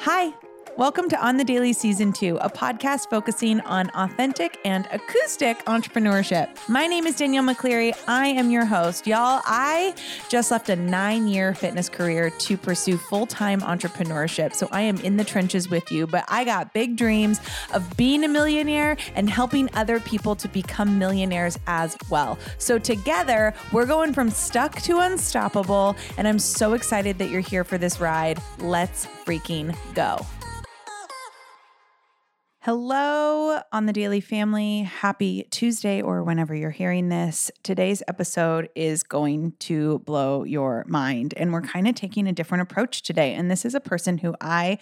Hi. Welcome to On the Daily Season 2, a podcast focusing on authentic and acoustic entrepreneurship. My name is Danielle McCleary. I am your host. Y'all, I just left a nine year fitness career to pursue full time entrepreneurship. So I am in the trenches with you, but I got big dreams of being a millionaire and helping other people to become millionaires as well. So together, we're going from stuck to unstoppable. And I'm so excited that you're here for this ride. Let's freaking go. Hello on the Daily Family. Happy Tuesday, or whenever you're hearing this. Today's episode is going to blow your mind. And we're kind of taking a different approach today. And this is a person who I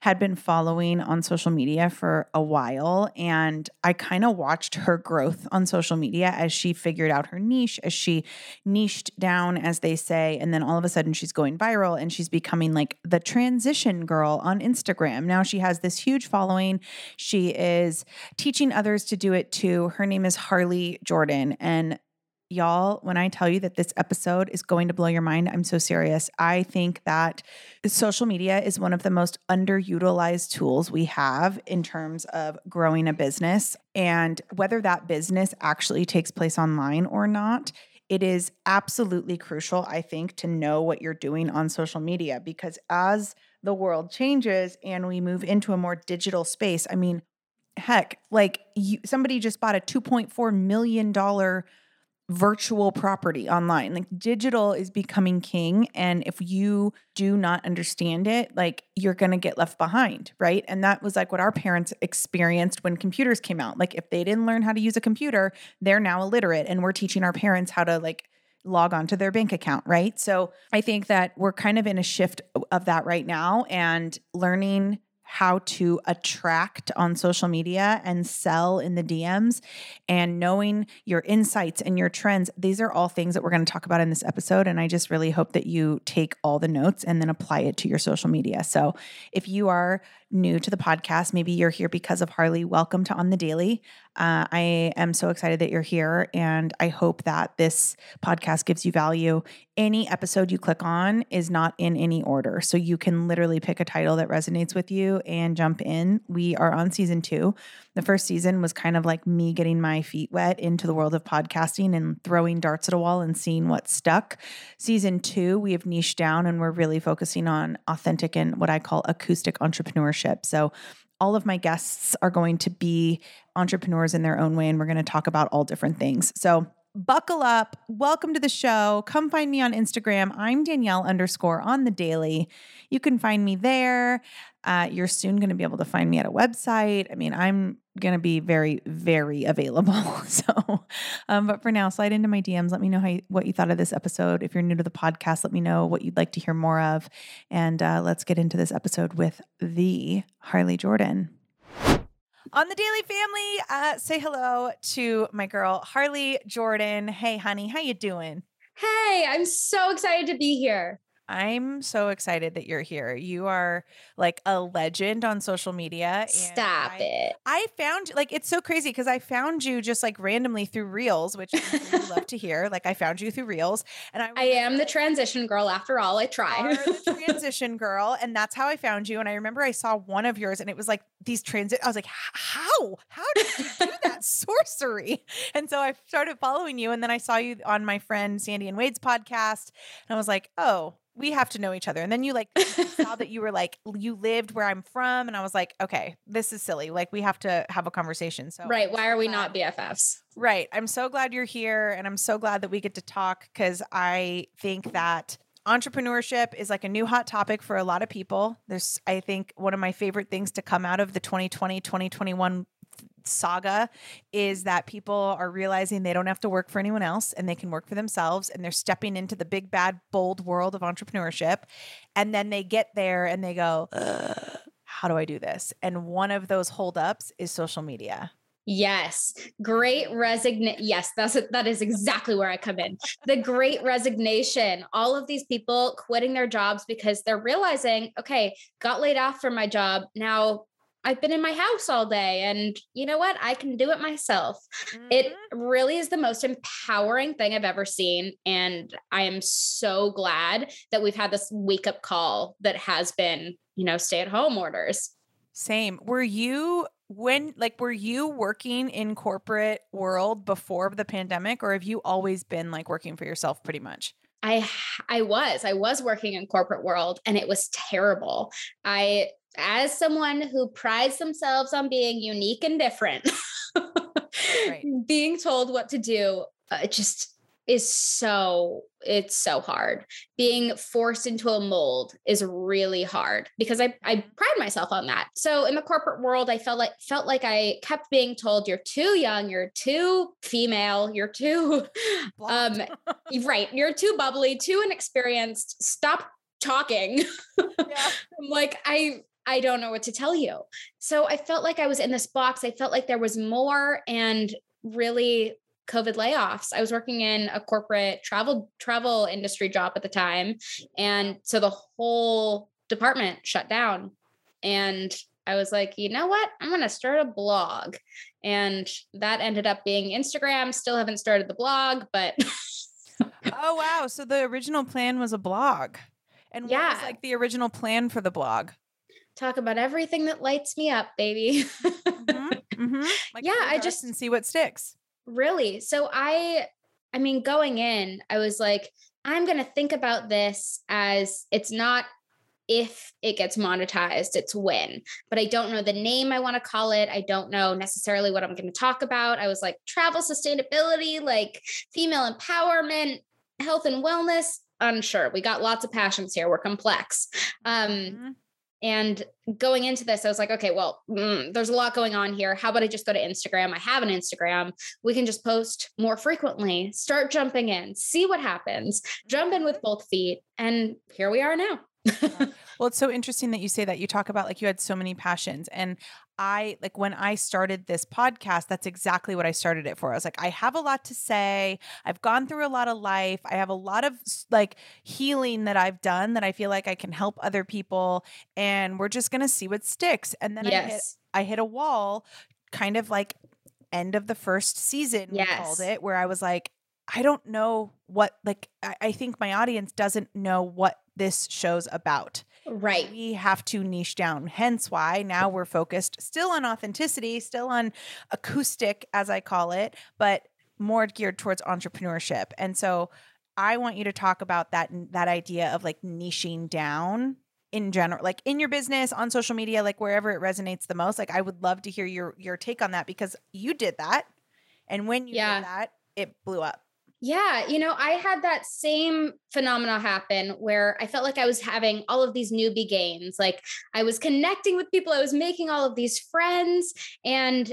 had been following on social media for a while. And I kind of watched her growth on social media as she figured out her niche, as she niched down, as they say. And then all of a sudden, she's going viral and she's becoming like the transition girl on Instagram. Now she has this huge following is teaching others to do it too. Her name is Harley Jordan. And y'all, when I tell you that this episode is going to blow your mind, I'm so serious. I think that social media is one of the most underutilized tools we have in terms of growing a business. And whether that business actually takes place online or not, it is absolutely crucial, I think, to know what you're doing on social media because as the world changes and we move into a more digital space. I mean, heck, like you, somebody just bought a $2.4 million virtual property online. Like digital is becoming king. And if you do not understand it, like you're going to get left behind. Right. And that was like what our parents experienced when computers came out. Like if they didn't learn how to use a computer, they're now illiterate. And we're teaching our parents how to like log on to their bank account, right? So I think that we're kind of in a shift of that right now and learning how to attract on social media and sell in the DMs and knowing your insights and your trends. These are all things that we're going to talk about in this episode. And I just really hope that you take all the notes and then apply it to your social media. So if you are new to the podcast, maybe you're here because of Harley, welcome to On the Daily. Uh, I am so excited that you're here, and I hope that this podcast gives you value. Any episode you click on is not in any order. So you can literally pick a title that resonates with you and jump in. We are on season two. The first season was kind of like me getting my feet wet into the world of podcasting and throwing darts at a wall and seeing what stuck. Season two, we have niched down and we're really focusing on authentic and what I call acoustic entrepreneurship. So all of my guests are going to be entrepreneurs in their own way, and we're going to talk about all different things. So, buckle up. Welcome to the show. Come find me on Instagram. I'm Danielle underscore on the daily. You can find me there. Uh, you're soon going to be able to find me at a website. I mean, I'm going to be very, very available. So, um, but for now, slide into my DMs. Let me know how you, what you thought of this episode. If you're new to the podcast, let me know what you'd like to hear more of. And uh, let's get into this episode with the Harley Jordan. On the Daily Family, uh, say hello to my girl Harley Jordan. Hey, honey, how you doing? Hey, I'm so excited to be here. I'm so excited that you're here. You are like a legend on social media. Stop I, it. I found like it's so crazy because I found you just like randomly through Reels, which I love to hear. Like I found you through Reels, and I, I am the transition girl after all. I try. the transition girl, and that's how I found you. And I remember I saw one of yours, and it was like these transit. I was like, how? How did you do that sorcery? And so I started following you, and then I saw you on my friend Sandy and Wade's podcast, and I was like, oh we have to know each other. And then you like saw that you were like you lived where I'm from, and I was like, okay, this is silly. Like we have to have a conversation. So right, why are we not BFFs? Right. I'm so glad you're here, and I'm so glad that we get to talk because I think that entrepreneurship is like a new hot topic for a lot of people. There's, I think, one of my favorite things to come out of the 2020 2021 saga is that people are realizing they don't have to work for anyone else and they can work for themselves and they're stepping into the big bad bold world of entrepreneurship and then they get there and they go how do I do this? And one of those holdups is social media. Yes. Great resignation. Yes, that's that is exactly where I come in. The great resignation. All of these people quitting their jobs because they're realizing, okay, got laid off from my job. Now I've been in my house all day and you know what? I can do it myself. Mm-hmm. It really is the most empowering thing I've ever seen. And I am so glad that we've had this wake up call that has been, you know, stay at home orders. Same. Were you when like were you working in corporate world before the pandemic or have you always been like working for yourself pretty much? I I was I was working in corporate world and it was terrible. I as someone who prides themselves on being unique and different, right. being told what to do uh, just is so it's so hard being forced into a mold is really hard because I, I pride myself on that so in the corporate world i felt like felt like i kept being told you're too young you're too female you're too um right you're too bubbly too inexperienced stop talking yeah. i'm like i I don't know what to tell you. So I felt like I was in this box. I felt like there was more and really COVID layoffs. I was working in a corporate travel travel industry job at the time, and so the whole department shut down. And I was like, you know what? I'm going to start a blog. And that ended up being Instagram. Still haven't started the blog, but Oh wow, so the original plan was a blog. And what yeah. was like the original plan for the blog? Talk about everything that lights me up, baby. mm-hmm, mm-hmm. Like yeah, I just and see what sticks. Really? So I I mean going in, I was like I'm going to think about this as it's not if it gets monetized, it's when. But I don't know the name I want to call it. I don't know necessarily what I'm going to talk about. I was like travel sustainability, like female empowerment, health and wellness. Unsure. We got lots of passions here. We're complex. Um, mm-hmm. And going into this, I was like, okay, well, mm, there's a lot going on here. How about I just go to Instagram? I have an Instagram. We can just post more frequently, start jumping in, see what happens, jump in with both feet. And here we are now. well, it's so interesting that you say that. You talk about like you had so many passions. And I like when I started this podcast, that's exactly what I started it for. I was like, I have a lot to say. I've gone through a lot of life. I have a lot of like healing that I've done that I feel like I can help other people. And we're just going to see what sticks. And then yes. I hit, I hit a wall kind of like end of the first season, yes. we called it, where I was like, I don't know what, like, I, I think my audience doesn't know what this show's about. Right. We have to niche down. Hence why now we're focused still on authenticity, still on acoustic, as I call it, but more geared towards entrepreneurship. And so I want you to talk about that that idea of like niching down in general like in your business on social media like wherever it resonates the most like i would love to hear your your take on that because you did that and when you yeah. did that it blew up yeah, you know, I had that same phenomena happen where I felt like I was having all of these newbie gains. Like I was connecting with people, I was making all of these friends and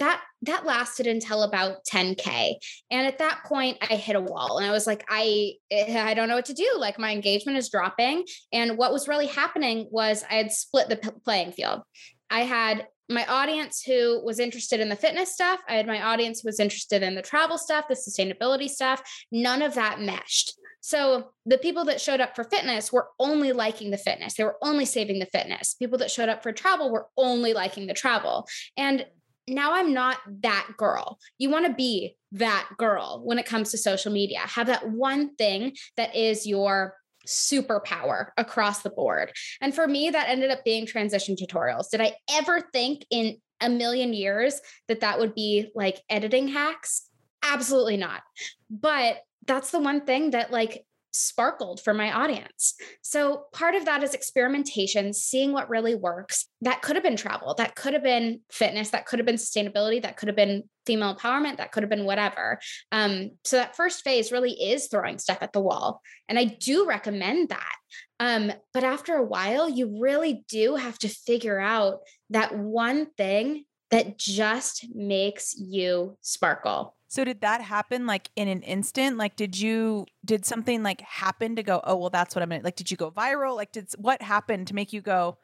that that lasted until about 10k and at that point i hit a wall and i was like i i don't know what to do like my engagement is dropping and what was really happening was i had split the playing field i had my audience who was interested in the fitness stuff. I had my audience who was interested in the travel stuff, the sustainability stuff. None of that meshed. So the people that showed up for fitness were only liking the fitness. They were only saving the fitness. People that showed up for travel were only liking the travel. And now I'm not that girl. You want to be that girl when it comes to social media. Have that one thing that is your superpower across the board. And for me, that ended up being transition tutorials. Did I ever think in a million years that that would be like editing hacks? Absolutely not. But that's the one thing that like sparkled for my audience. So part of that is experimentation, seeing what really works. That could have been travel, that could have been fitness, that could have been sustainability, that could have been female empowerment, that could have been whatever. Um, so that first phase really is throwing stuff at the wall. And I do recommend that. Um, but after a while, you really do have to figure out that one thing that just makes you sparkle. So did that happen like in an instant? Like did you did something like happen to go, "Oh, well that's what I'm going to like did you go viral? Like did what happened to make you go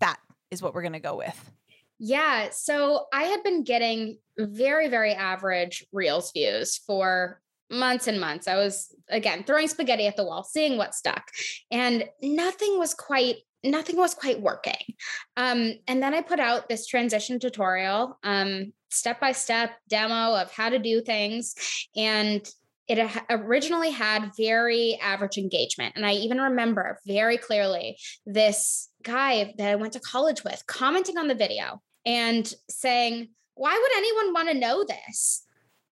that is what we're going to go with?" Yeah, so I had been getting very very average Reels views for months and months. I was again throwing spaghetti at the wall, seeing what stuck. And nothing was quite nothing was quite working. Um, and then I put out this transition tutorial, um, step by step demo of how to do things. And it originally had very average engagement. And I even remember very clearly this guy that I went to college with commenting on the video and saying, Why would anyone want to know this?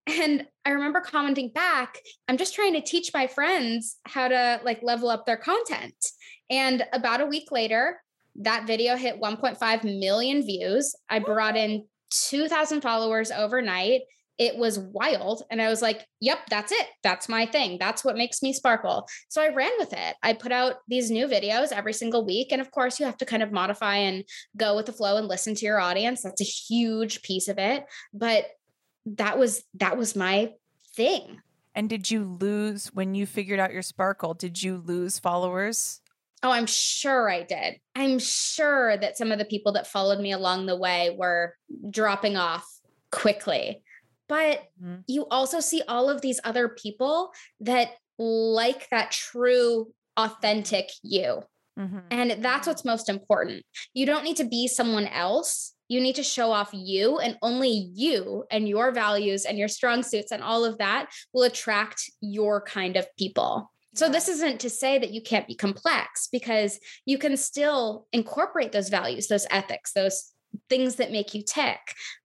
And I remember commenting back, I'm just trying to teach my friends how to like level up their content. And about a week later, that video hit 1.5 million views. I brought in 2,000 followers overnight. It was wild. And I was like, yep, that's it. That's my thing. That's what makes me sparkle. So I ran with it. I put out these new videos every single week. And of course, you have to kind of modify and go with the flow and listen to your audience. That's a huge piece of it. But that was that was my thing. And did you lose when you figured out your sparkle? Did you lose followers? Oh, I'm sure I did. I'm sure that some of the people that followed me along the way were dropping off quickly. But mm-hmm. you also see all of these other people that like that true, authentic you. Mm-hmm. And that's mm-hmm. what's most important. You don't need to be someone else. You need to show off you, and only you and your values and your strong suits and all of that will attract your kind of people. So, this isn't to say that you can't be complex because you can still incorporate those values, those ethics, those things that make you tick.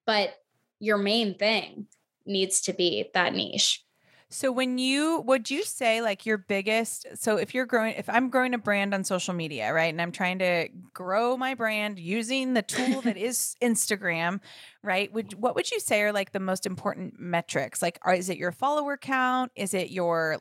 But your main thing needs to be that niche. So when you would you say like your biggest so if you're growing if I'm growing a brand on social media, right? And I'm trying to grow my brand using the tool that is Instagram, right? Would what would you say are like the most important metrics? Like are, is it your follower count? Is it your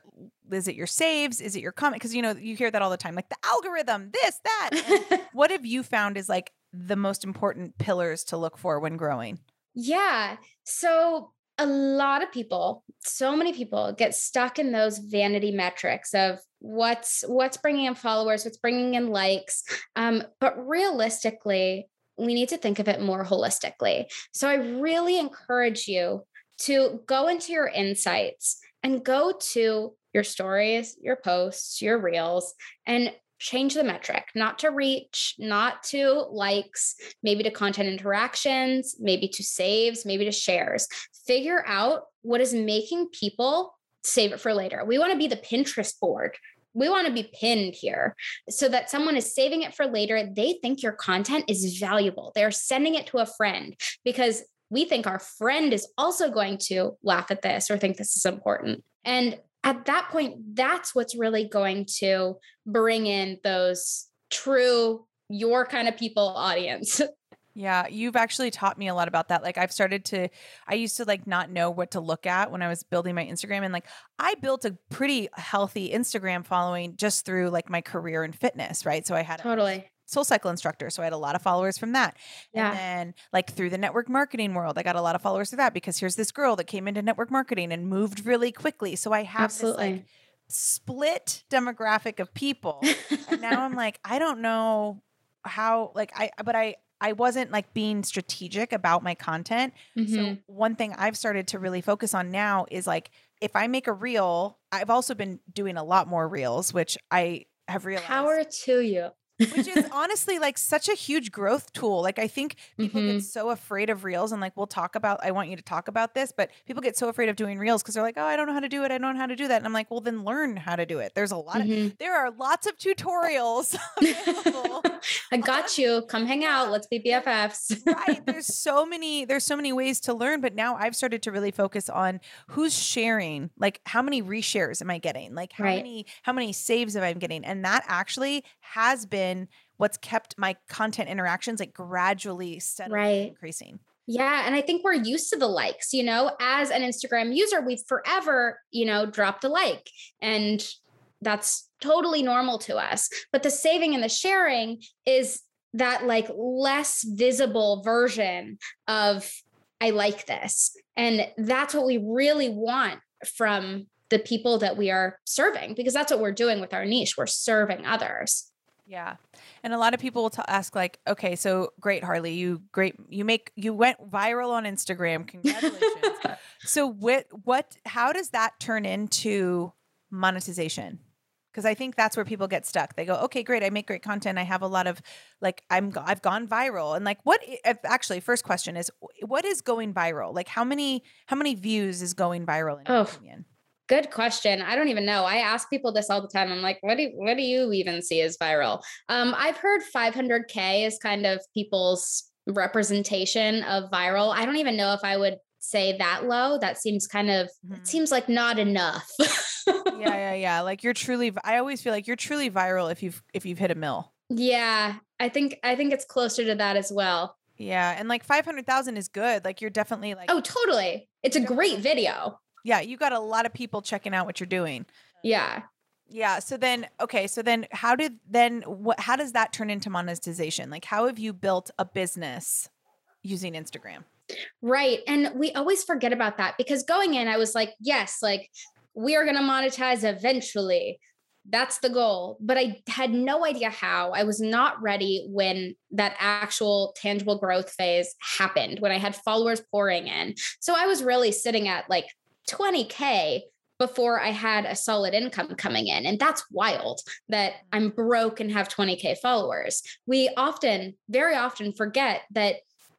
is it your saves? Is it your comment? Because you know, you hear that all the time, like the algorithm, this, that. what have you found is like the most important pillars to look for when growing? Yeah. So a lot of people so many people get stuck in those vanity metrics of what's what's bringing in followers what's bringing in likes um, but realistically we need to think of it more holistically. So i really encourage you to go into your insights and go to your stories your posts your reels and change the metric, not to reach, not to likes, maybe to content interactions, maybe to saves, maybe to shares. Figure out what is making people save it for later. We want to be the Pinterest board. We want to be pinned here so that someone is saving it for later. They think your content is valuable. They're sending it to a friend because we think our friend is also going to laugh at this or think this is important. And at that point, that's what's really going to bring in those true, your kind of people audience. Yeah, you've actually taught me a lot about that. Like I've started to I used to like not know what to look at when I was building my Instagram and like I built a pretty healthy Instagram following just through like my career in fitness, right? So I had Totally. Soul Cycle instructor. So I had a lot of followers from that. Yeah. And then, like, through the network marketing world, I got a lot of followers through that because here's this girl that came into network marketing and moved really quickly. So I have Absolutely. this like split demographic of people. and now I'm like, I don't know how, like, I, but I, I wasn't like being strategic about my content. Mm-hmm. So one thing I've started to really focus on now is like if I make a reel, I've also been doing a lot more reels, which I have realized. Power to you which is honestly like such a huge growth tool. Like I think people mm-hmm. get so afraid of reels and like we'll talk about I want you to talk about this, but people get so afraid of doing reels because they're like, "Oh, I don't know how to do it. I don't know how to do that." And I'm like, "Well, then learn how to do it." There's a lot mm-hmm. of there are lots of tutorials I got you. Come hang out. Let's be BFFs. right. There's so many there's so many ways to learn, but now I've started to really focus on who's sharing, like how many reshares am I getting? Like how right. many how many saves am I getting? And that actually has been been what's kept my content interactions like gradually steadily right. increasing. Yeah. And I think we're used to the likes, you know, as an Instagram user, we've forever, you know, dropped a like. And that's totally normal to us. But the saving and the sharing is that like less visible version of I like this. And that's what we really want from the people that we are serving because that's what we're doing with our niche. We're serving others. Yeah. And a lot of people will t- ask like, okay, so great, Harley, you great, you make, you went viral on Instagram. Congratulations. so what, what, how does that turn into monetization? because I think that's where people get stuck. They go, "Okay, great. I make great content. I have a lot of like I'm I've gone viral." And like what actually first question is what is going viral? Like how many how many views is going viral in your oh. opinion? Good question. I don't even know. I ask people this all the time. I'm like, what do what do you even see as viral? Um, I've heard 500k is kind of people's representation of viral. I don't even know if I would say that low. That seems kind of mm-hmm. seems like not enough. yeah, yeah, yeah. Like you're truly I always feel like you're truly viral if you've if you've hit a mill. Yeah. I think I think it's closer to that as well. Yeah, and like 500,000 is good. Like you're definitely like Oh, totally. It's a great video. Yeah, you got a lot of people checking out what you're doing. Yeah. Yeah. So then, okay. So then, how did then what? How does that turn into monetization? Like, how have you built a business using Instagram? Right, and we always forget about that because going in, I was like, yes, like we are going to monetize eventually. That's the goal. But I had no idea how. I was not ready when that actual tangible growth phase happened, when I had followers pouring in. So I was really sitting at like 20K before I had a solid income coming in. And that's wild that I'm broke and have 20K followers. We often, very often forget that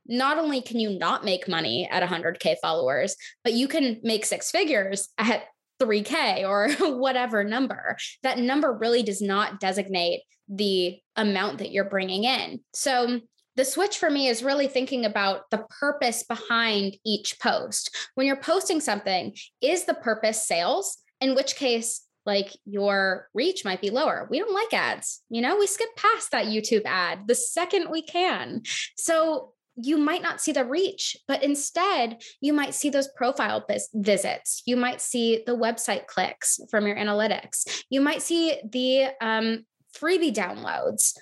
not only can you not make money at 100K followers, but you can make six figures at 3K or whatever number. That number really does not designate the amount that you're bringing in. So the switch for me is really thinking about the purpose behind each post. When you're posting something, is the purpose sales? In which case, like your reach might be lower. We don't like ads. You know, we skip past that YouTube ad the second we can. So you might not see the reach, but instead, you might see those profile bis- visits. You might see the website clicks from your analytics. You might see the um, freebie downloads.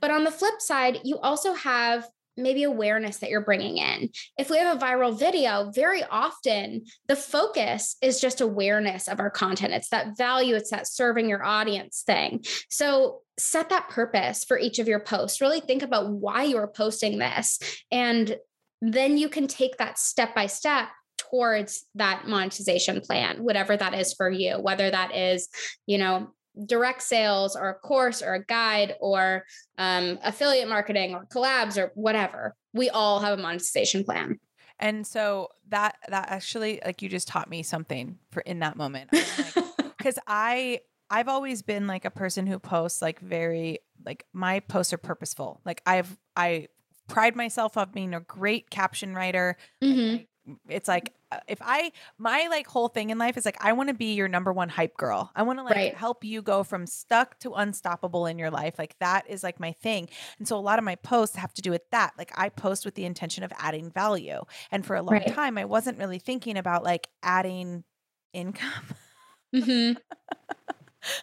But on the flip side, you also have maybe awareness that you're bringing in. If we have a viral video, very often the focus is just awareness of our content. It's that value, it's that serving your audience thing. So set that purpose for each of your posts. Really think about why you're posting this. And then you can take that step by step towards that monetization plan whatever that is for you whether that is you know direct sales or a course or a guide or um, affiliate marketing or collabs or whatever. We all have a monetization plan. And so that that actually like you just taught me something for in that moment. Because like, i i've always been like a person who posts like very like my posts are purposeful. Like i've i pride myself on being a great caption writer. Mm-hmm. it's like if I my like whole thing in life is like I want to be your number one hype girl. I want to like right. help you go from stuck to unstoppable in your life. Like that is like my thing. And so a lot of my posts have to do with that. Like I post with the intention of adding value. And for a long right. time I wasn't really thinking about like adding income. Mm-hmm.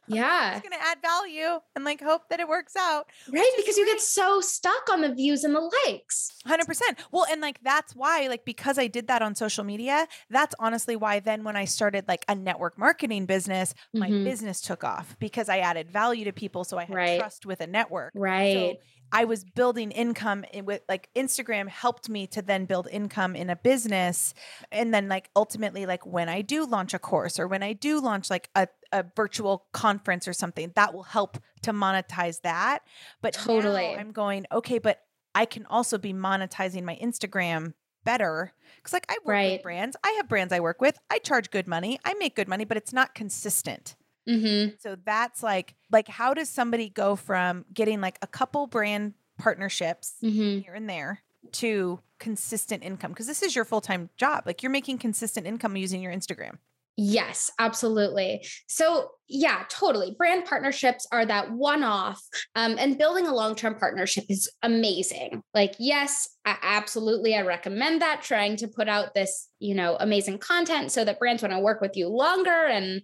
Yeah. it's going to add value and like hope that it works out. Right. Because you get so stuck on the views and the likes. 100%. Well, and like that's why, like, because I did that on social media, that's honestly why then when I started like a network marketing business, mm-hmm. my business took off because I added value to people. So I had right. trust with a network. Right. So I was building income with like Instagram helped me to then build income in a business. And then like ultimately, like when I do launch a course or when I do launch like a, a virtual conference or something, that will help to monetize that. But totally I'm going, okay, but I can also be monetizing my Instagram better because like I work right. with brands. I have brands I work with. I charge good money. I make good money, but it's not consistent. Mm-hmm. So that's like, like, how does somebody go from getting like a couple brand partnerships mm-hmm. here and there to consistent income? Because this is your full time job. Like, you're making consistent income using your Instagram. Yes, absolutely. So, yeah, totally. Brand partnerships are that one off, um, and building a long term partnership is amazing. Like, yes, I, absolutely, I recommend that. Trying to put out this, you know, amazing content so that brands want to work with you longer and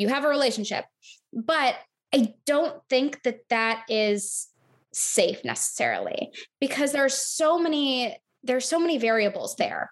you have a relationship. But I don't think that that is safe necessarily because there's so many there's so many variables there.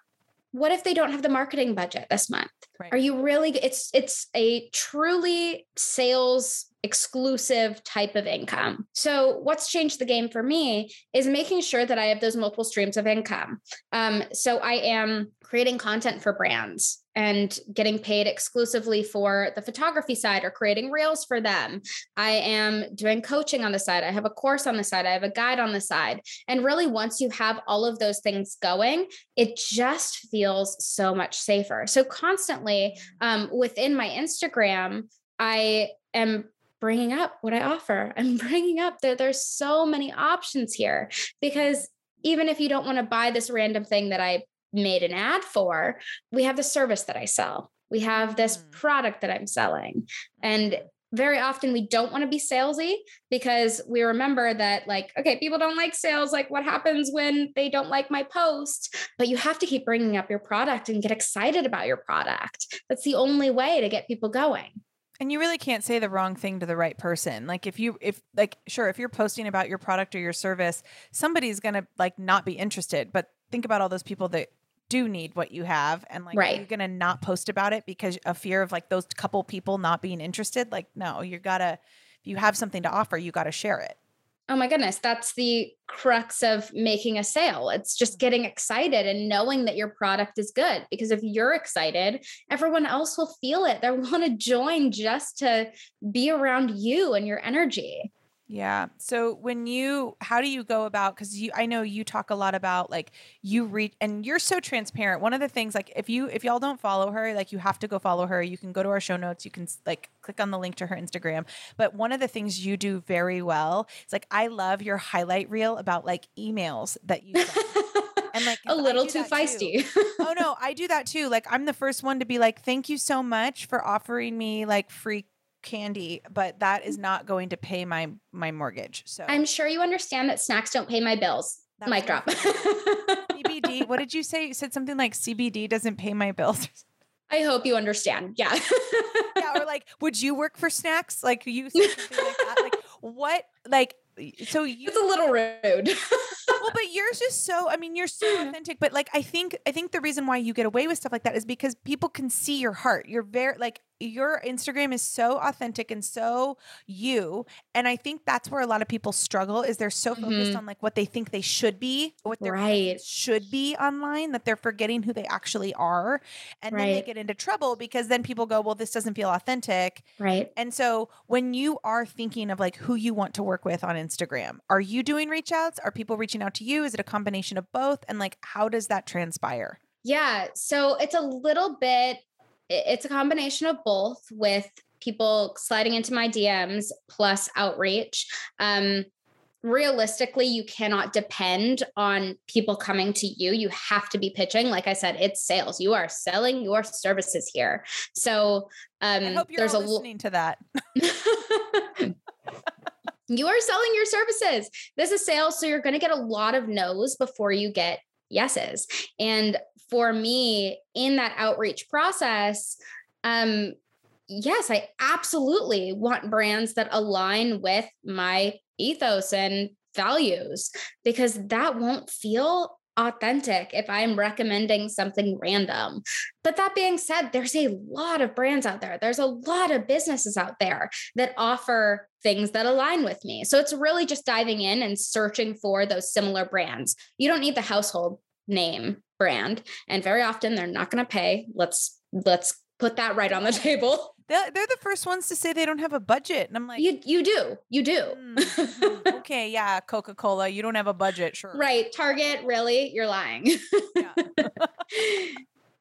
What if they don't have the marketing budget this month? Right. Are you really it's it's a truly sales exclusive type of income. So, what's changed the game for me is making sure that I have those multiple streams of income. Um, so, I am creating content for brands and getting paid exclusively for the photography side or creating reels for them. I am doing coaching on the side. I have a course on the side. I have a guide on the side. And really, once you have all of those things going, it just feels so much safer. So, constantly um, within my Instagram, I am bringing up what I offer. I'm bringing up that there's so many options here because even if you don't want to buy this random thing that I made an ad for, we have the service that I sell. We have this mm. product that I'm selling. And very often we don't want to be salesy because we remember that like okay people don't like sales like what happens when they don't like my post but you have to keep bringing up your product and get excited about your product that's the only way to get people going and you really can't say the wrong thing to the right person. Like if you if like sure if you're posting about your product or your service, somebody's going to like not be interested, but think about all those people that do need what you have and like right. are you to not post about it because a fear of like those couple people not being interested? Like no, you got to if you have something to offer, you got to share it. Oh my goodness, that's the crux of making a sale. It's just mm-hmm. getting excited and knowing that your product is good. Because if you're excited, everyone else will feel it. They'll want to join just to be around you and your energy. Yeah. So when you how do you go about cuz you I know you talk a lot about like you reach and you're so transparent. One of the things like if you if y'all don't follow her, like you have to go follow her. You can go to our show notes, you can like click on the link to her Instagram. But one of the things you do very well is like I love your highlight reel about like emails that you and like a little too feisty. Too. oh no, I do that too. Like I'm the first one to be like, thank you so much for offering me like free candy, but that is mm. not going to pay my my mortgage. So I'm sure you understand that snacks don't pay my bills. That Mic drop. CBD. What did you say? You said something like CBD doesn't pay my bills. I hope you understand. Yeah. yeah. Or like, would you work for snacks? Like you said something like that. Like what? Like so you. It's a little rude. well, but yours is so. I mean, you're so authentic. But like, I think I think the reason why you get away with stuff like that is because people can see your heart. You're very like your Instagram is so authentic and so you. And I think that's where a lot of people struggle is they're so focused mm-hmm. on like what they think they should be, what they right. should be online that they're forgetting who they actually are. And right. then they get into trouble because then people go, well, this doesn't feel authentic. Right. And so when you are thinking of like who you want to work with on Instagram, are you doing reach outs? Are people reaching out to you? Is it a combination of both? And like, how does that transpire? Yeah. So it's a little bit it's a combination of both with people sliding into my DMs plus outreach. Um, realistically, you cannot depend on people coming to you. You have to be pitching. Like I said, it's sales. You are selling your services here. So um, I hope you're there's a listening to that. you are selling your services. This is sales. So you're going to get a lot of no's before you get yeses. And for me, in that outreach process, um, yes, I absolutely want brands that align with my ethos and values because that won't feel authentic if I'm recommending something random. But that being said, there's a lot of brands out there. There's a lot of businesses out there that offer things that align with me. So it's really just diving in and searching for those similar brands. You don't need the household name brand and very often they're not going to pay. Let's let's put that right on the table. They're, they're the first ones to say they don't have a budget. And I'm like, you, you do, you do. Mm-hmm. okay. Yeah. Coca-Cola, you don't have a budget. Sure. Right. Target, really? You're lying. yeah.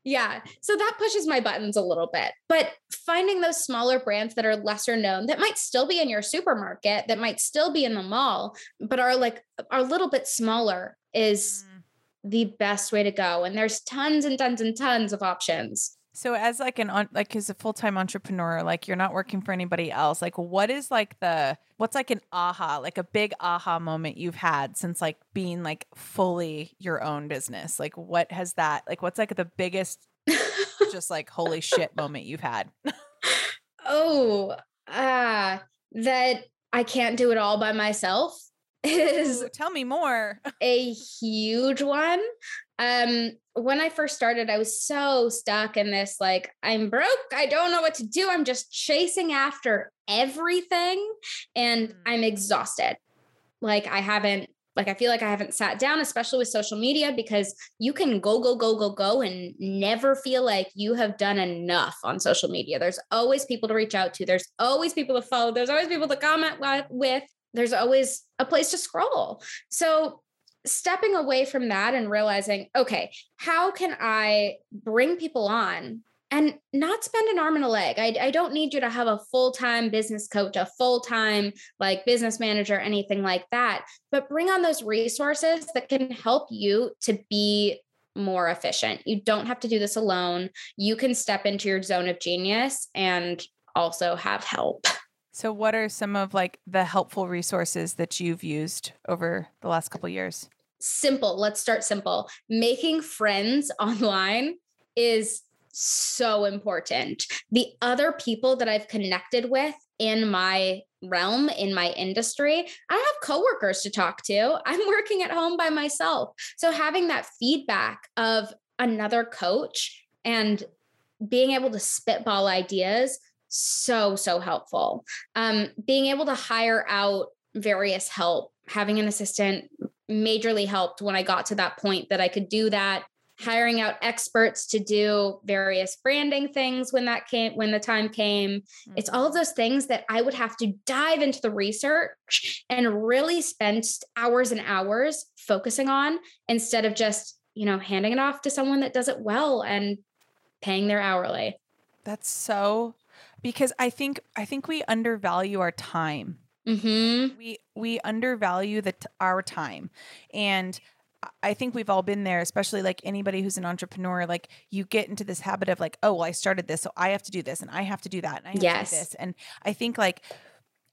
yeah. So that pushes my buttons a little bit, but finding those smaller brands that are lesser known that might still be in your supermarket, that might still be in the mall, but are like, are a little bit smaller is mm. The best way to go. And there's tons and tons and tons of options. So as like an like as a full-time entrepreneur, like you're not working for anybody else, like what is like the what's like an aha, like a big aha moment you've had since like being like fully your own business? Like what has that like what's like the biggest just like holy shit moment you've had? oh, uh that I can't do it all by myself is Ooh, tell me more. a huge one. Um, when I first started, I was so stuck in this like, I'm broke. I don't know what to do. I'm just chasing after everything and mm. I'm exhausted. Like, I haven't like I feel like I haven't sat down, especially with social media, because you can go, go, go, go, go and never feel like you have done enough on social media. There's always people to reach out to, there's always people to follow, there's always people to comment with, there's always a place to scroll. So stepping away from that and realizing, okay, how can I bring people on and not spend an arm and a leg. I, I don't need you to have a full time business coach, a full time like business manager, anything like that, but bring on those resources that can help you to be more efficient. You don't have to do this alone. You can step into your zone of genius and also have help. So what are some of like the helpful resources that you've used over the last couple years? Simple. Let's start simple. Making friends online is so important. The other people that I've connected with in my realm, in my industry, I have coworkers to talk to. I'm working at home by myself. So having that feedback of another coach and being able to spitball ideas so so helpful. Um, being able to hire out various help having an assistant majorly helped when i got to that point that i could do that hiring out experts to do various branding things when that came when the time came. Mm-hmm. it's all of those things that i would have to dive into the research and really spend hours and hours focusing on instead of just you know handing it off to someone that does it well and paying their hourly. That's so because i think i think we undervalue our time mm-hmm. we we undervalue the our time and I think we've all been there, especially like anybody who's an entrepreneur. Like you get into this habit of like, oh, well, I started this, so I have to do this, and I have to do that, and I have yes. to do this. And I think like,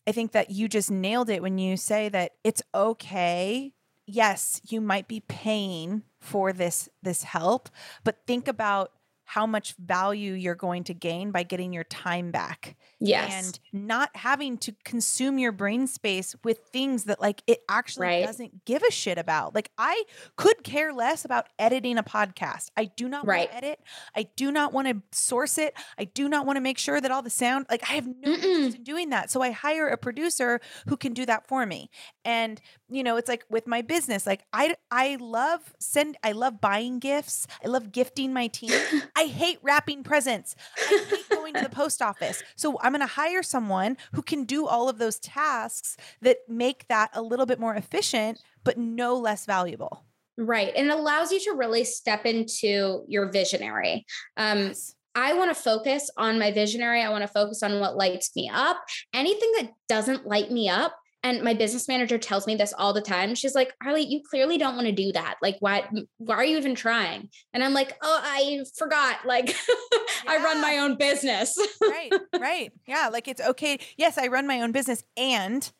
I think that you just nailed it when you say that it's okay. Yes, you might be paying for this this help, but think about how much value you're going to gain by getting your time back. Yes. And not having to consume your brain space with things that like it actually right. doesn't give a shit about. Like I could care less about editing a podcast. I do not right. want to edit. I do not want to source it. I do not want to make sure that all the sound like I have no interest in doing that. So I hire a producer who can do that for me. And you know, it's like with my business, like I I love send I love buying gifts. I love gifting my team. I hate wrapping presents. I hate going to the post office. So I'm going to hire someone who can do all of those tasks that make that a little bit more efficient, but no less valuable. Right. And it allows you to really step into your visionary. Um, yes. I want to focus on my visionary. I want to focus on what lights me up. Anything that doesn't light me up, and my business manager tells me this all the time. She's like, Harley, you clearly don't want to do that. Like, why why are you even trying? And I'm like, oh, I forgot. Like yeah. I run my own business. right, right. Yeah. Like it's okay. Yes, I run my own business and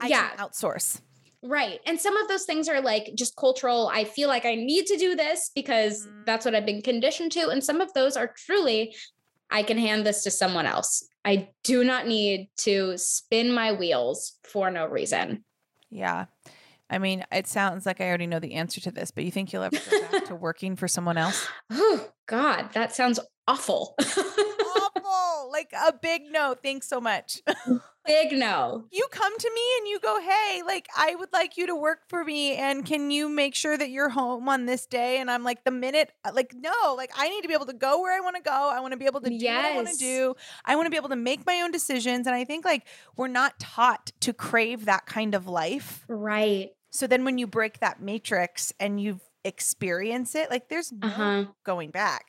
I yeah. can outsource. Right. And some of those things are like just cultural. I feel like I need to do this because mm-hmm. that's what I've been conditioned to. And some of those are truly, I can hand this to someone else. I do not need to spin my wheels for no reason. Yeah. I mean, it sounds like I already know the answer to this, but you think you'll ever go back to working for someone else? Oh, God, that sounds awful. awful. Like a big no. Thanks so much. big no. You come to me and you go, hey, like, I would like you to work for me. And can you make sure that you're home on this day? And I'm like, the minute, uh, like, no, like, I need to be able to go where I want to go. I want to be able to do yes. what I want to do. I want to be able to make my own decisions. And I think, like, we're not taught to crave that kind of life. Right. So then when you break that matrix and you experience it, like, there's no uh-huh. going back.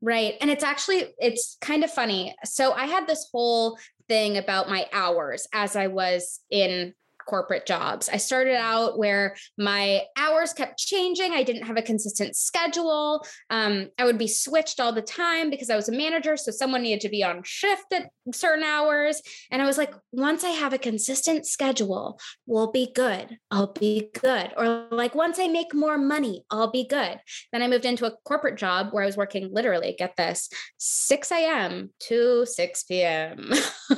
Right. And it's actually it's kind of funny. So I had this whole thing about my hours as I was in corporate jobs. I started out where my hours kept changing. I didn't have a consistent schedule. Um, I would be switched all the time because I was a manager. So someone needed to be on shift at certain hours. And I was like, once I have a consistent schedule, we'll be good. I'll be good. Or like, once I make more money, I'll be good. Then I moved into a corporate job where I was working literally, get this, 6 a.m. to 6 p.m.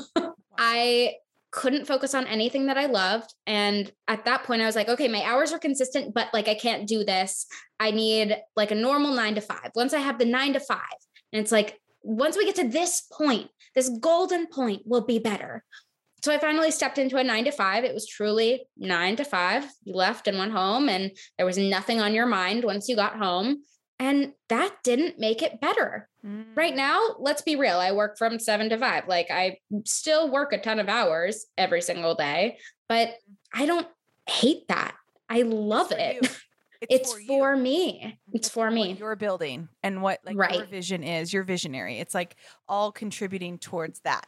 I couldn't focus on anything that I loved. And at that point, I was like, okay, my hours are consistent, but like I can't do this. I need like a normal nine to five. Once I have the nine to five, and it's like, once we get to this point, this golden point will be better. so I finally stepped into a nine to five. It was truly nine to five. You left and went home, and there was nothing on your mind once you got home. And that didn't make it better. Mm. Right now, let's be real. I work from seven to five. Like I still work a ton of hours every single day, but I don't hate that. I love it. It's, it's for, for me. It's, for me. you're building and what like right. your vision is, your visionary. It's like all contributing towards that.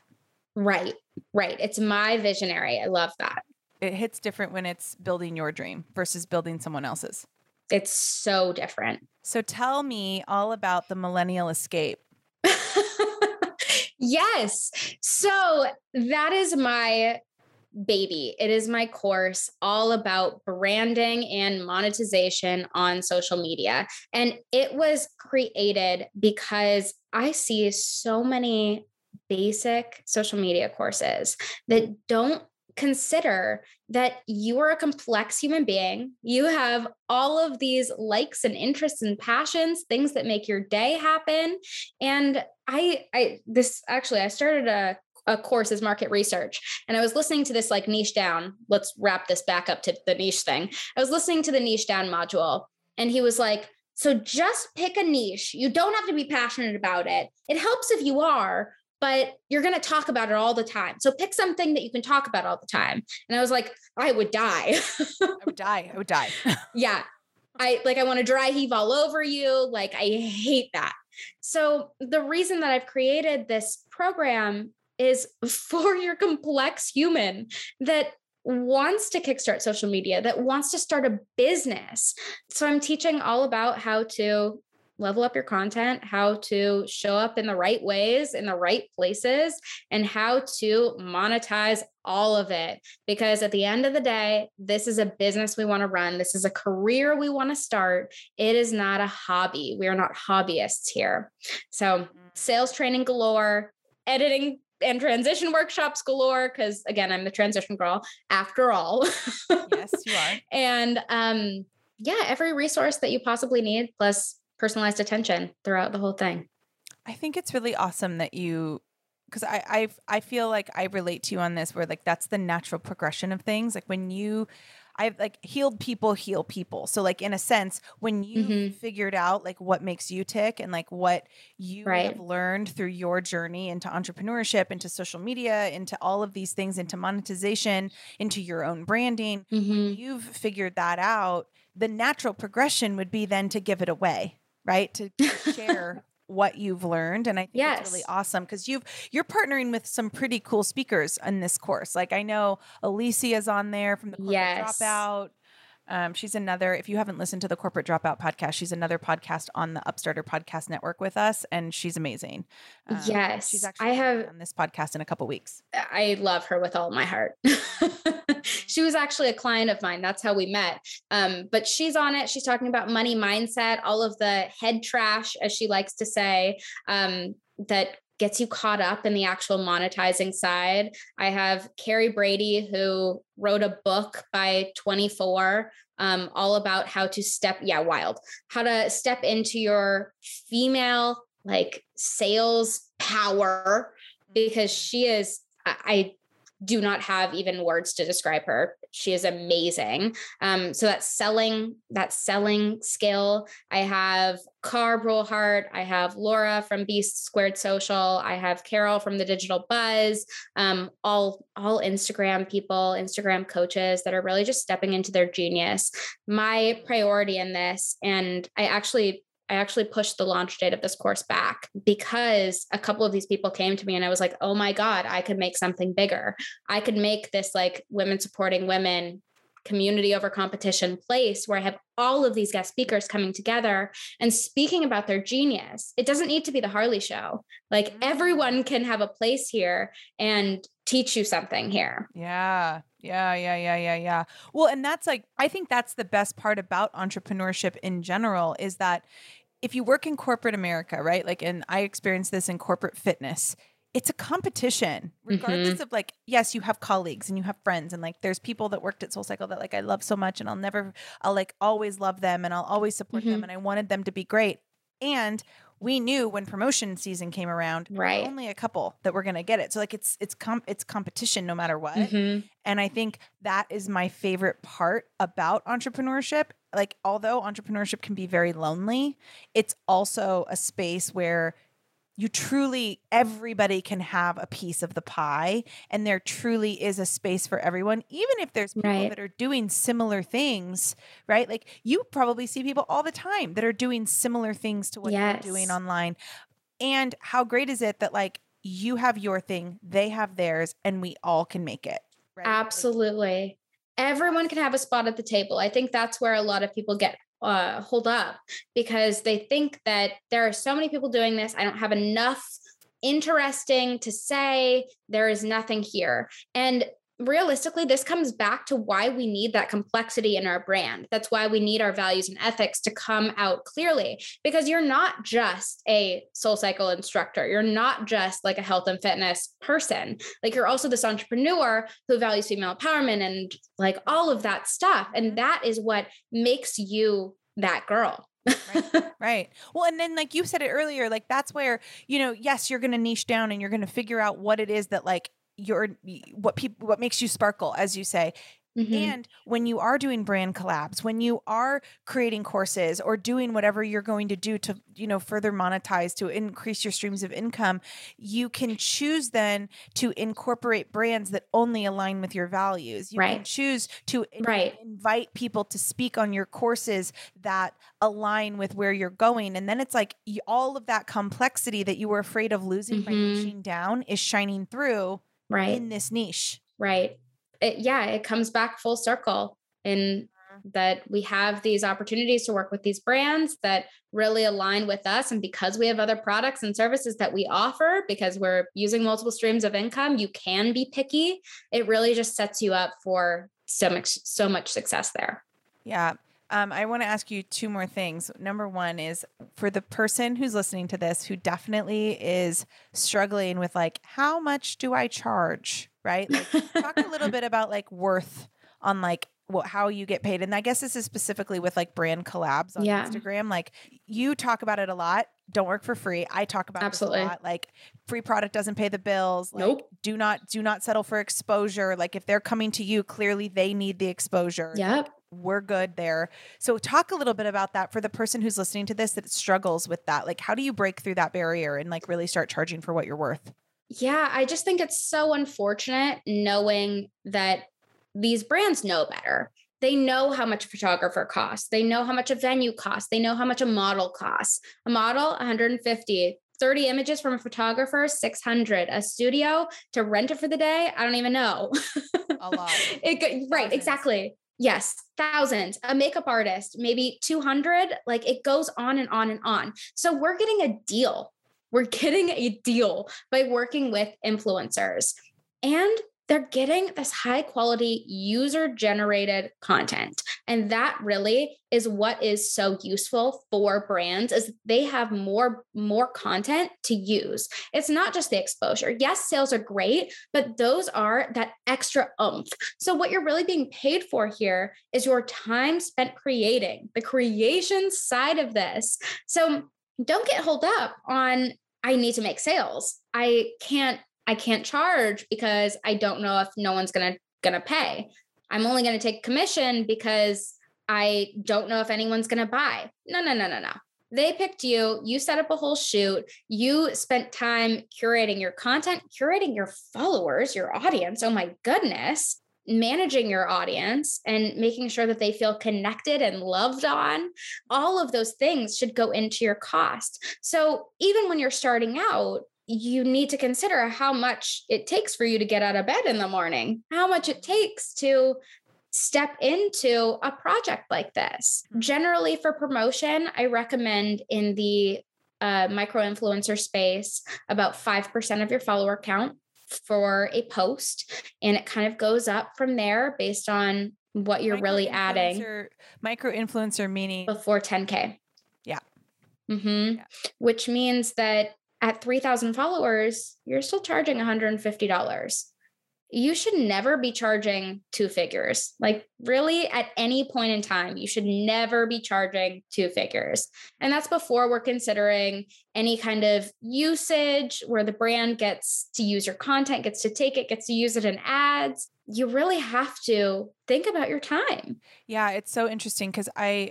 Right. Right. It's my visionary. I love that. It hits different when it's building your dream versus building someone else's. It's so different. So tell me all about the millennial escape. yes. So that is my baby. It is my course all about branding and monetization on social media. And it was created because I see so many basic social media courses that don't consider that you are a complex human being. You have all of these likes and interests and passions, things that make your day happen. And I I this actually I started a a course as market research and i was listening to this like niche down let's wrap this back up to the niche thing i was listening to the niche down module and he was like so just pick a niche you don't have to be passionate about it it helps if you are but you're going to talk about it all the time. So pick something that you can talk about all the time. And i was like i would die. I would die i would die. Yeah. I like i want to dry heave all over you like i hate that. So the reason that i've created this program is for your complex human that wants to kickstart social media, that wants to start a business. So I'm teaching all about how to level up your content, how to show up in the right ways, in the right places, and how to monetize all of it. Because at the end of the day, this is a business we want to run. This is a career we want to start. It is not a hobby. We are not hobbyists here. So, mm. sales training galore, editing and transition workshops galore because again i'm the transition girl after all yes you are and um yeah every resource that you possibly need plus personalized attention throughout the whole thing i think it's really awesome that you because I, I I feel like I relate to you on this where like that's the natural progression of things. Like when you I've like healed people heal people. So like in a sense, when you mm-hmm. figured out like what makes you tick and like what you right. have learned through your journey into entrepreneurship, into social media, into all of these things, into monetization, into your own branding, mm-hmm. when you've figured that out, the natural progression would be then to give it away, right? To share what you've learned and i think yes. it's really awesome because you've you're partnering with some pretty cool speakers in this course like i know alicia is on there from the yes. dropout um, she's another, if you haven't listened to the Corporate Dropout podcast, she's another podcast on the Upstarter Podcast Network with us, and she's amazing. Um, yes. She's actually I have on this podcast in a couple weeks. I love her with all my heart. she was actually a client of mine. That's how we met. Um, but she's on it. She's talking about money mindset, all of the head trash, as she likes to say, um, that gets you caught up in the actual monetizing side. I have Carrie Brady, who wrote a book by 24, um, all about how to step, yeah, wild, how to step into your female like sales power because she is, I do not have even words to describe her. She is amazing. Um, so that selling, that selling skill. I have Carb Brulhart. I have Laura from Beast Squared Social. I have Carol from the Digital Buzz. Um, all all Instagram people, Instagram coaches that are really just stepping into their genius. My priority in this, and I actually I actually pushed the launch date of this course back because a couple of these people came to me and I was like, oh my God, I could make something bigger. I could make this like women supporting women community over competition place where I have all of these guest speakers coming together and speaking about their genius. It doesn't need to be the Harley show. Like mm-hmm. everyone can have a place here and teach you something here. Yeah. Yeah, yeah, yeah, yeah, yeah. Well, and that's like I think that's the best part about entrepreneurship in general is that if you work in corporate America, right? Like, and I experienced this in corporate fitness, it's a competition, regardless mm-hmm. of like, yes, you have colleagues and you have friends, and like, there's people that worked at Soul Cycle that like I love so much, and I'll never, I'll like always love them and I'll always support mm-hmm. them, and I wanted them to be great. And we knew when promotion season came around, right. only a couple that were going to get it. So like it's it's com- it's competition no matter what. Mhm. And I think that is my favorite part about entrepreneurship. Like although entrepreneurship can be very lonely, it's also a space where you truly everybody can have a piece of the pie and there truly is a space for everyone even if there's people Right. that are doing similar things right like you probably see people all the time that are doing similar things to what you're doing online and how great is it that like you have your thing they have theirs and we all can make it right Like, Absolutely. Everyone can have a spot at the table. I think that's where a lot of people get uh, hold up because they think that there are so many people doing this. I don't have enough interesting to say. There is nothing here. And realistically, this comes back to why we need that complexity in our brand. That's why we need our values and ethics to come out clearly because you're not just a soul cycle instructor. You're not just like a health and fitness person. Like you're also this entrepreneur who values female empowerment and like all of that stuff. And mm-hmm. that is what makes you that girl. Right. Well, and then like you said it earlier, like that's where, you know, yes, you're going to niche down and you're going to figure out what it is that like your what people what makes you sparkle as you say. Mhm. And when you are doing brand collabs, when you are creating courses or doing whatever you're going to do to, you know, further monetize to increase your streams of income, you can choose then to incorporate brands that only align with your values. You can choose to in- Right. invite people to speak on your courses that align with where you're going. And then it's like all of that complexity that you were afraid of losing by Mhm. niching down is shining through right. in this niche. Right. It, yeah, it comes back full circle in mm-hmm. that we have these opportunities to work with these brands that really align with us. And because we have other products and services that we offer, because we're using multiple streams of income, you can be picky. It really just sets you up for so much, so much success there. Yeah. Um, I want to ask you two more things. Number one is for the person who's listening to this who definitely is struggling with like, how much do I charge? Right? Like, talk a little bit about like worth on like what how you get paid. And I guess this is specifically with like brand collabs on Yeah. Instagram. Like you talk about it a lot. Don't work for free. I talk about Absolutely. lot. Like free product doesn't pay the bills. Like, Nope. Do not do not settle for exposure. Like if they're coming to you, clearly they need the exposure Yep. We're good there. So talk a little bit about that for the person who's listening to this that struggles with that. Like how do you break through that barrier and like really start charging for what you're worth? Yeah, I just think it's so unfortunate knowing that these brands know better. They know how much a photographer costs. They know how much a venue costs. They know how much a model costs. A model, 150. 30 images from a photographer, 600. A studio to rent it for the day, I don't even know. A lot. it, right, Thousands. exactly. Yes, thousands. A makeup artist, maybe 200. Like it goes on and on and on. So we're getting a deal. We're getting a deal by working with influencers. And they're getting this high quality user generated content. And that really is what is so useful for brands is they have more more content to use. It's not just the exposure. Yes, sales are great, but those are that extra oomph. So what you're really being paid for here is your time spent creating, the creation side of this. So don't get hold up on I need to make sales. I can't I can't charge because I don't know if no one's going to pay. I'm only to take commission because I don't know if anyone's to buy. No, no, no, no, no. They picked you, you set up a whole shoot, you spent time curating your content, curating your followers, your audience. Oh my goodness managing your audience and making sure that they feel connected and loved on all of those things should go into your cost so even when you're starting out you need to consider how much it takes for you to get out of bed in the morning how much it takes to step into a project like this generally for promotion i recommend in the uh, micro influencer space about 5% of your follower count for a post and it kind of goes up from there based on what you're really adding Micro-influencer- meaning before 10k Yeah. hmm Yeah. which means that at 3000 followers you're still charging $150 you should never be charging two figures. Like, really, at any point in time, you should never be charging two figures. And that's before we're considering any kind of usage where the brand gets to use your content, gets to take it, gets to use it in ads. You really have to think about your time. Yeah, it's so interesting because I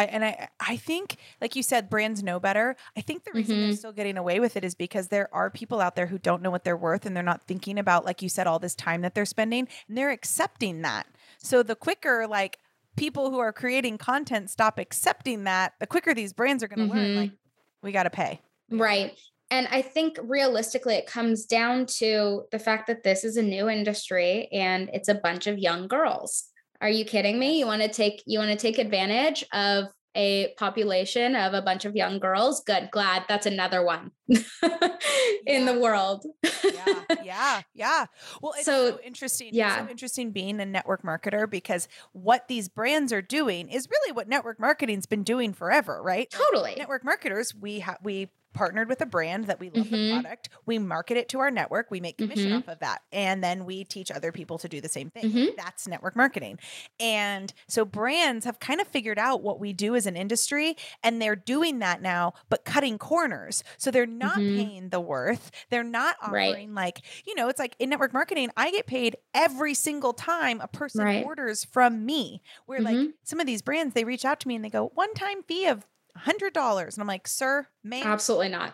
I, and I, I think, like you said, brands know better. I think the reason mm-hmm. they're still getting away with it is because there are people out there who don't know what they're worth and they're not thinking about, like you said, all this time that they're spending and they're accepting that. So the quicker, like, people who are creating content stop accepting that, the quicker these brands are going to mm-hmm. learn, like, we got to pay. Right. And I think realistically, it comes down to the fact that this is a new industry and it's a bunch of young girls. Are you kidding me? You want to take you want to take advantage of a population of a bunch of young girls. Good, glad that's another one in yeah. the world. yeah, yeah, yeah. Well, it's so, so interesting. Yeah, it's so interesting being a network marketer because what these brands are doing is really what network marketing's been doing forever, right? Totally. Network marketers, we have we partnered with a brand that we love mm-hmm. the product. We market it to our network. We make commission mm-hmm. off of that. And then we teach other people to do the same thing. Mm-hmm. That's network marketing. And so brands have kind of figured out what we do as an industry and they're doing that now, but cutting corners. So they're not mm-hmm. paying the worth. They're not offering right. like, you know, it's like in network marketing, I get paid every single time a person right. orders from me. Where like mm-hmm. some of these brands, they reach out to me and they go, one time fee of hundred dollars. And I'm like, sir, man, absolutely not.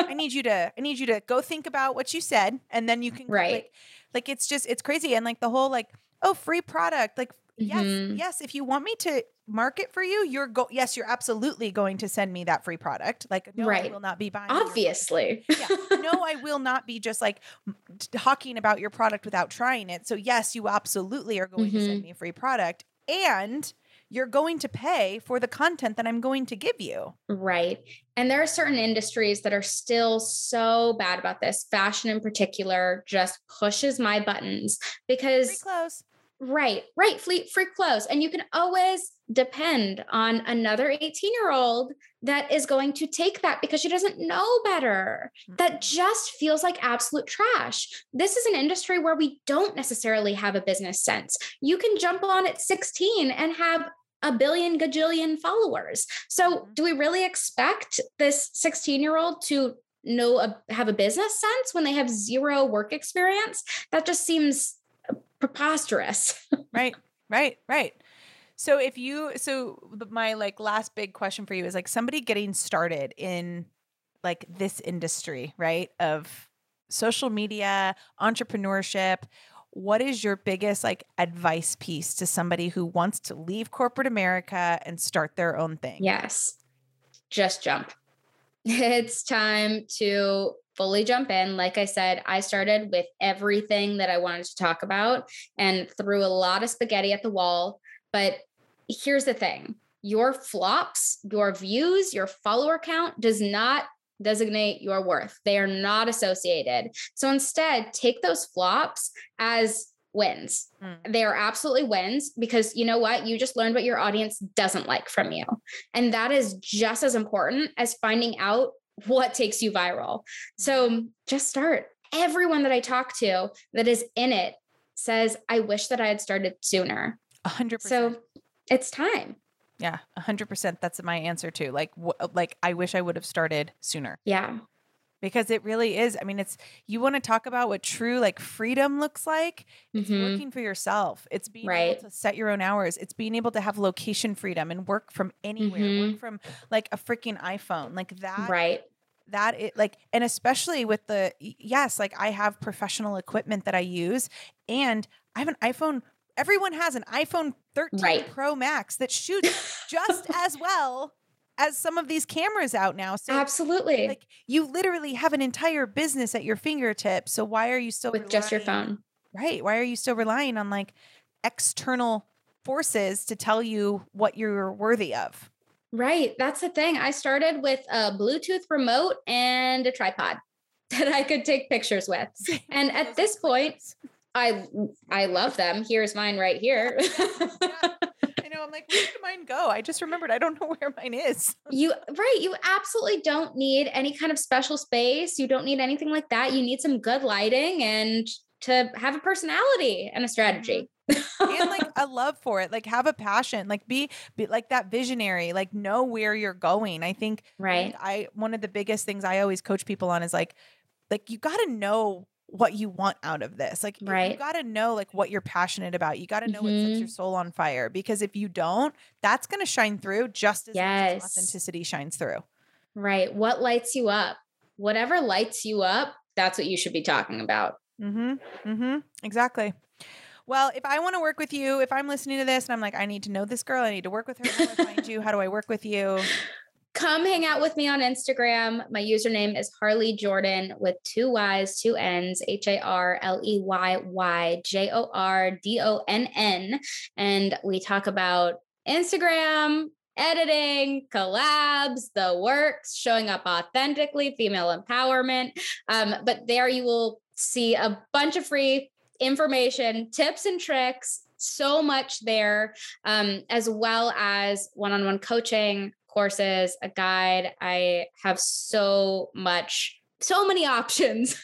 I need you to, I need you to go think about what you said, and then you can right. Like, like it's just, it's crazy, and like the whole like, oh, free product, like. Mm-hmm. Yes, yes. If you want me to market for you, you're go. Yes, you're absolutely going to send me that free product. Like, no, right. I will not be buying. Obviously, yeah. No, I will not be just like talking about your product without trying it. So yes, you absolutely are going mm-hmm. to send mm-hmm. me a free product, and you're going to pay for the content that I'm going to give you. Right. And there are certain industries that are still so bad about this. Fashion in particular just pushes my buttons because free clothes. Right, right. Fleet free clothes. And you can always depend on another 18 year old that is going to take that because she doesn't know better. That just feels like absolute trash. This is an industry where we don't necessarily have a business sense. You can jump on at 16 and have a billion gajillion followers. So, mm-hmm. do we really expect this 16 year old to know a, have a business sense when they have zero work experience? That just seems preposterous. right, right, right. So if you so my like last big question for you is like somebody getting started in like this industry, right? Of social media, entrepreneurship, what is your biggest like advice piece to somebody who wants to leave corporate America and start their own thing? Yes. Just jump. It's time to fully jump in. Like I said, I started with everything that I wanted to talk about and threw a lot of spaghetti at the wall. But here's the thing your flops, your views, your follower count does not designate your worth. They are not associated. So instead, take those flops as wins. Mm. They are absolutely wins because you know what? You just learned what your audience doesn't like from you. And that is just as important as finding out what takes you viral. So hmm. just start. Everyone that I talk to that is in it says, I wish that I had started sooner. 100%. So it's time. Yeah, 100% that's my answer too. Like wh- like I wish I would have started sooner. Yeah. Because it really is. I mean, it's you want to talk about what true like freedom looks like. It's mm-hmm. working for yourself. It's being right. able to set your own hours. It's being able to have location freedom and work from anywhere. Mm-hmm. Work from like a freaking iPhone. Like that. Right that it like and especially with the yes like i have professional equipment that i use and i have an iphone everyone has an iPhone 13 right. Pro Max that shoots just as well as some of these cameras out now. So absolutely, like you literally have an entire business at your fingertips. So why are you still with relying, just your phone? Right? Why are you still relying on like external forces to tell you what you're worthy of? Right. That's the thing. I started with a Bluetooth remote and a tripod that I could take pictures with. And at this point, I I love them. Here's mine right here. know. I'm like, where did mine go? I just remembered. I don't know where mine is. you right. You absolutely don't need any kind of special space. You don't need anything like that. You need some good lighting and to have a personality and a strategy. Mm-hmm. and like a love for it like have a passion like be, be like that visionary like know where you're going i think right i one of the biggest things i always coach people on is like like you got to know what you want out of this. Like right. you got to know like what you're passionate about. You got to know mm-hmm. what sets your mm-hmm. soul on fire because if you don't, that's going to shine through just as yes. authenticity shines through. Right. What lights you up? Whatever lights you up, that's what you should be talking about. Mm-hmm. Mm-hmm. Exactly. Well, if I want to work with you, if I'm listening to this and I'm like I need to know this girl, I need to work with her, how do I find you? How do I work with you? come hang out with me on Instagram. My username is Harley Jordan with two Y's, two N's, H A R L E Y Y J O R D O N N. And we talk about Instagram, editing, collabs, the works, showing up authentically, female empowerment. Um, but there you will see a bunch of free information, tips and tricks, so much there, um, as well as one on one coaching, courses, a guide. I have so much, so many options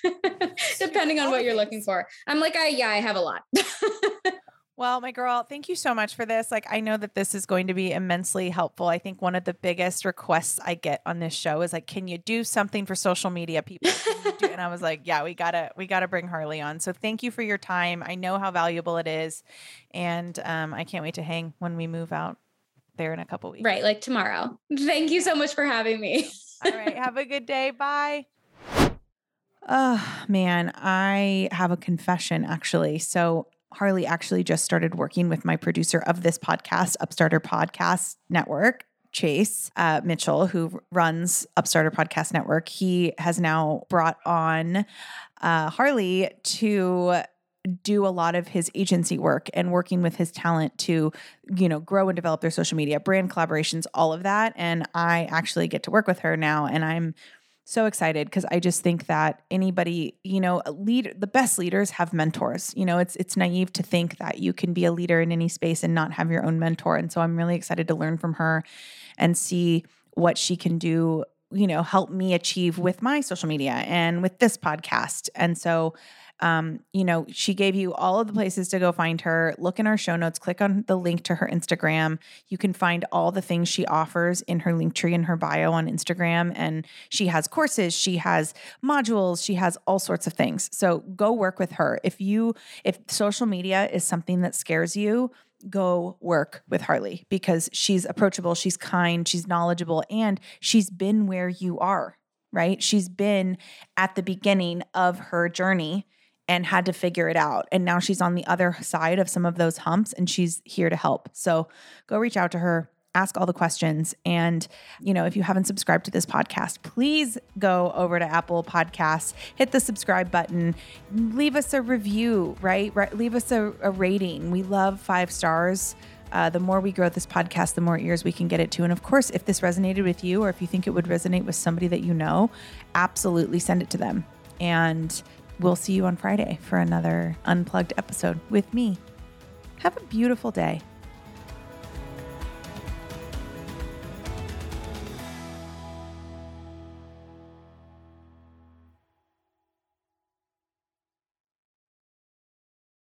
depending on what you're looking for. I'm like, I, yeah, I have a lot. Well, my girl, thank you so much for this. Like, I know that this is going to be immensely helpful. I think one of the biggest requests I get on this show is like, "Can you do something for social media people?" and I was like, "Yeah, we gotta, we gotta bring Harley on." So, thank you for your time. I know how valuable it is, and um, I can't wait to hang when we move out there in a couple weeks. Right, like tomorrow. Thank you so much for having me. All right, have a good day. Bye. Oh, man, I have a confession actually. So, Harley actually just started working with my producer of this podcast, Upstarter Podcast Network, Chase uh, Mitchell, who runs Upstarter Podcast Network. He has now brought on uh, Harley to do a lot of his agency work and working with his talent to you know grow and develop their social media brand collaborations all of that. And i actually get to work with her now and i'm so excited because i just think that anybody you know lead the best leaders have mentors. You know it's it's naive to think that you can be a leader in any space and not have your own mentor. And so i'm really excited to learn from her and see what she can do you know help me achieve with my social media and with this podcast. And so um, you know, she gave you all of the places to go find her. Look in our show notes, click on the link to her Instagram. You can find all the things she offers in her link tree in her bio on Instagram. And she has courses, she has modules, she has all sorts of things. So go work with her. If you, if social media is something that scares you, go work with Harley because she's approachable, she's kind, she's knowledgeable, and she's been where you are, right? She's been at the beginning of her journey and had to figure it out. And now she's on the other side of some of those humps and she's here to help. So go reach out to her, ask all the questions. And, you know, if you haven't subscribed to this podcast, please go over to Apple Podcasts, hit the subscribe button, leave us a review, right? right leave us a, a rating. We love five stars. Uh, the more we grow this podcast, the more ears we can get it to. And of course, if this resonated with you or if you think it would resonate with somebody that you know, absolutely send it to them. And We'll see you on Friday for another unplugged episode with me. Have a beautiful day.